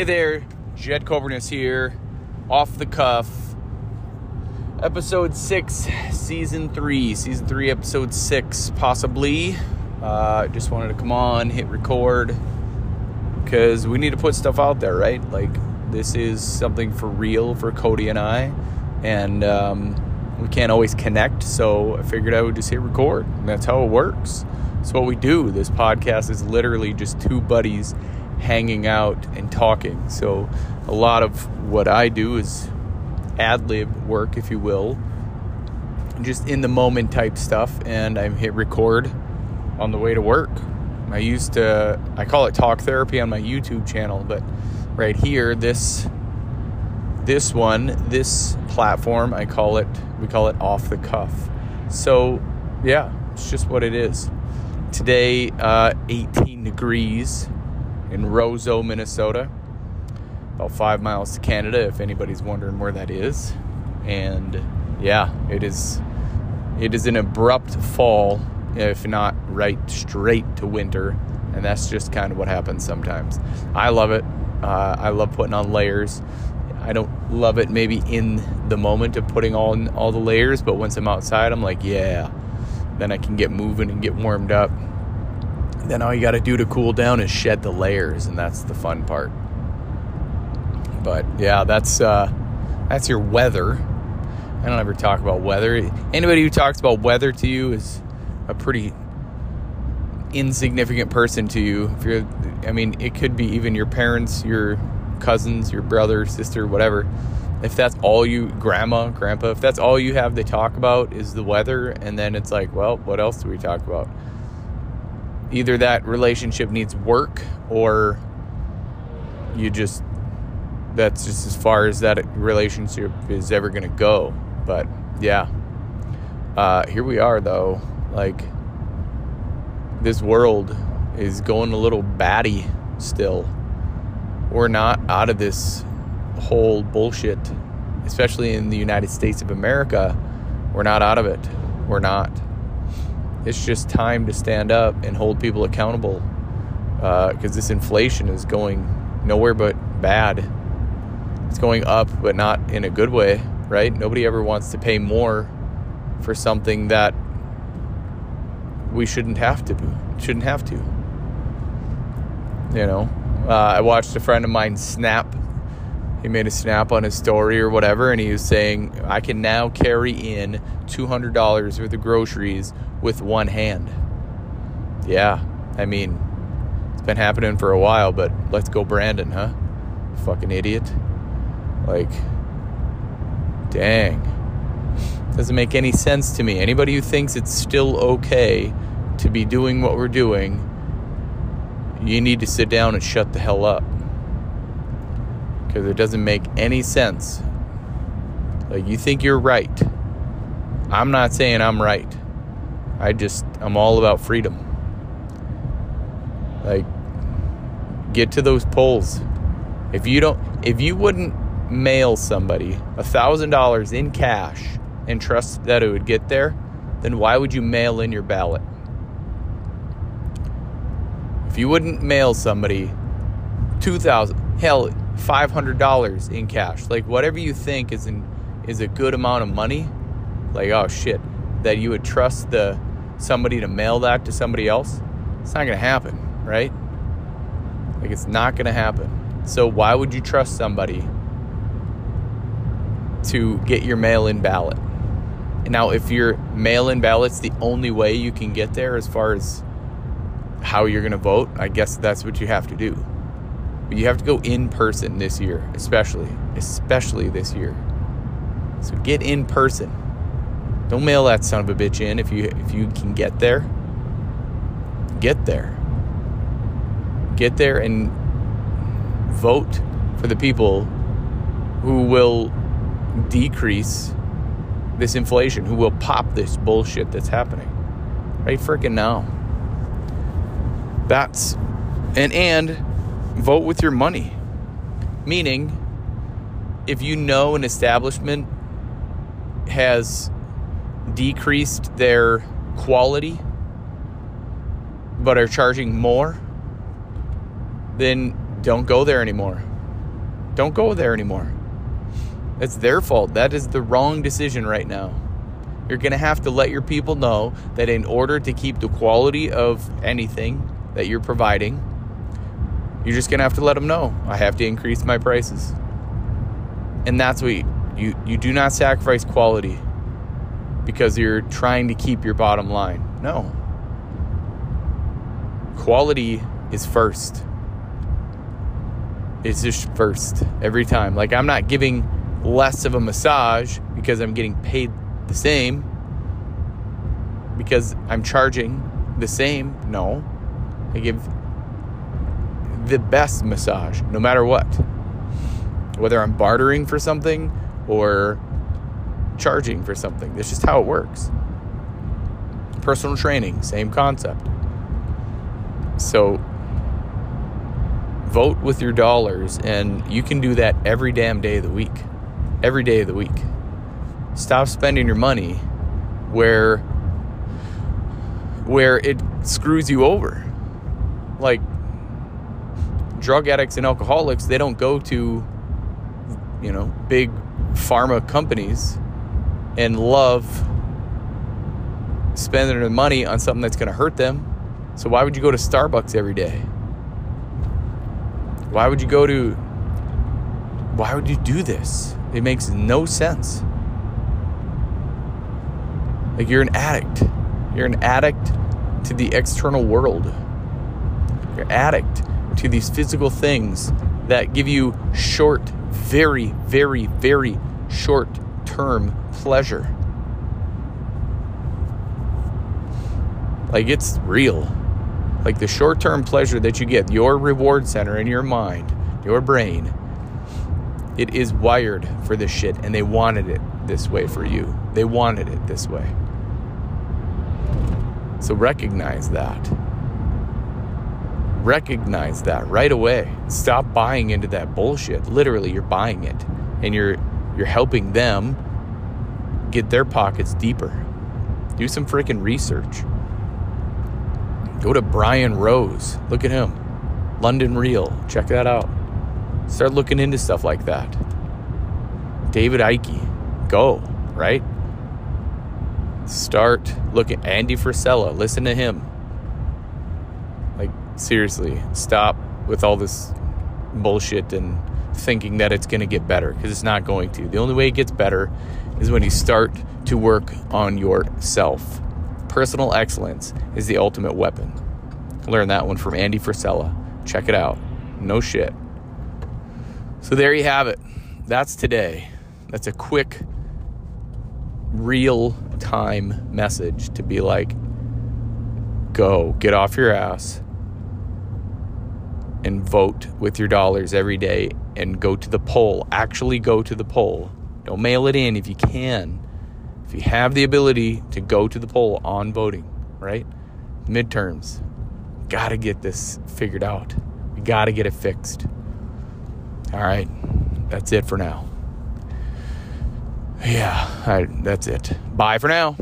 Hey there, Jed Coburnus here, off the cuff. Episode 6, Season 3. Season 3, Episode 6, possibly. Uh, just wanted to come on, hit record, because we need to put stuff out there, right? Like, this is something for real for Cody and I, and um, we can't always connect, so I figured I would just hit record, and that's how it works. That's what we do. This podcast is literally just two buddies hanging out and talking. So a lot of what I do is ad lib work, if you will, just in the moment type stuff. And I hit record on the way to work. I used to, I call it talk therapy on my YouTube channel, but right here, this, this one, this platform, I call it, we call it off the cuff. So yeah, it's just what it is. Today, uh, 18 degrees in Roseau, Minnesota. About five miles to Canada, if anybody's wondering where that is. And yeah, it is it is an abrupt fall, if not right straight to winter. And that's just kind of what happens sometimes. I love it. Uh, I love putting on layers. I don't love it maybe in the moment of putting on all the layers, but once I'm outside, I'm like, yeah. Then I can get moving and get warmed up then all you got to do to cool down is shed the layers, and that's the fun part. But yeah, that's uh, that's your weather. I don't ever talk about weather. Anybody who talks about weather to you is a pretty insignificant person to you. If you're, I mean, it could be even your parents, your cousins, your brother, sister, whatever. If that's all you, grandma, grandpa, if that's all you have to talk about is the weather, and then it's like, well, what else do we talk about? Either that relationship needs work or you just that's just as far as that relationship is ever going to go. But yeah. Uh, here we are though. Like this world is going a little batty still. We're not out of this whole bullshit especially in the united states of america. We're not out of it. We're not it's just time to stand up and hold people accountable because uh, this inflation is going nowhere but bad. It's going up, but not in a good way, right? Nobody ever wants to pay more for something that we shouldn't have to shouldn't have to. You know, uh, I watched a friend of mine snap. He made a snap on his story or whatever, and he was saying, "I can now carry in two hundred dollars worth of groceries with one hand. Yeah, I mean, it's been happening for a while, but let's go, Brandon, huh? Fucking idiot. Like, dang. Doesn't make any sense to me. Anybody who thinks it's still okay to be doing what we're doing, you need to sit down and shut the hell up. Because it doesn't make any sense. Like, you think you're right. I'm not saying I'm right. I just, I'm all about freedom. Like, get to those polls. If you don't, if you wouldn't mail somebody a thousand dollars in cash and trust that it would get there, then why would you mail in your ballot? If you wouldn't mail somebody two thousand, hell, five hundred dollars in cash, like whatever you think is in is a good amount of money, like oh shit, that you would trust the somebody to mail that to somebody else, it's not going to happen, right? Like, it's not going to happen. So, why would you trust somebody to get your mail in ballot? Now, if your mail in ballot's the only way you can get there as far as how you're going to vote, I guess that's what you have to do. But you have to go in person this year, especially, especially this year. So get in person. Don't mail that son of a bitch in if you if you can get there. Get there. Get there and vote for the people who will decrease this inflation, who will pop this bullshit that's happening. Right freaking now. That's and and vote with your money. Meaning if you know an establishment has decreased their quality but are charging more, then don't go there anymore. Don't go there anymore. It's their fault. That is the wrong decision right now. You're going to have to let your people know that in order to keep the quality of anything that you're providing, you're just to have to let them know I have to increase my prices. And that's what you, you, you do not sacrifice quality because you're trying to keep your bottom line. No. Quality is first. It's just first every time. Like, I'm not giving less of a massage because I'm getting paid the same, because I'm charging the same. No. I give the best massage no matter what. Whether I'm bartering for something or charging for something. That's just how it works. Personal training, same concept. So vote with your dollars, and you can do that every damn day of the week. Every day of the week. Stop spending your money where where it screws you over. Drug addicts and alcoholics, they don't go to you know, big pharma companies and love spending their money on something that's going to hurt them. So why would you go to Starbucks every day? Why would you go to why would you do this? It makes no sense. Like you're an addict. You're an addict to the external world. You're addict to these physical things that give you short, very, very, very short term pleasure. Like it's real. Like the short term pleasure that you get, your reward center in your mind, your brain, it is wired for this shit and they wanted it this way for you. They wanted it this way. So recognize that. Recognize that right away. Stop buying into that bullshit. Literally, you're buying it and you're you're helping them get their pockets deeper. Do some freaking research. Go to Brian Rose. Look at him. London Real. Check that out. Start looking into stuff like that. David Icke. Go, right? Start looking. Andy Frisella. Listen to him. Seriously, stop with all this bullshit and thinking that it's going to get better because it's not going to. The only way it gets better is when you start to work on yourself. Personal excellence is the ultimate weapon. Learn that one from Andy Frisella. Check it out. No shit. So there you have it. That's today. That's a quick, real time message to be like, go, get off your ass, and vote with your dollars every day and go to the poll. Actually, go to the poll. Don't mail it in if you can. If you have the ability to go to the poll on voting, right? Midterms. Got to get this figured out. We got to get it fixed. All right. That's it for now. Yeah, that's it. Bye for now.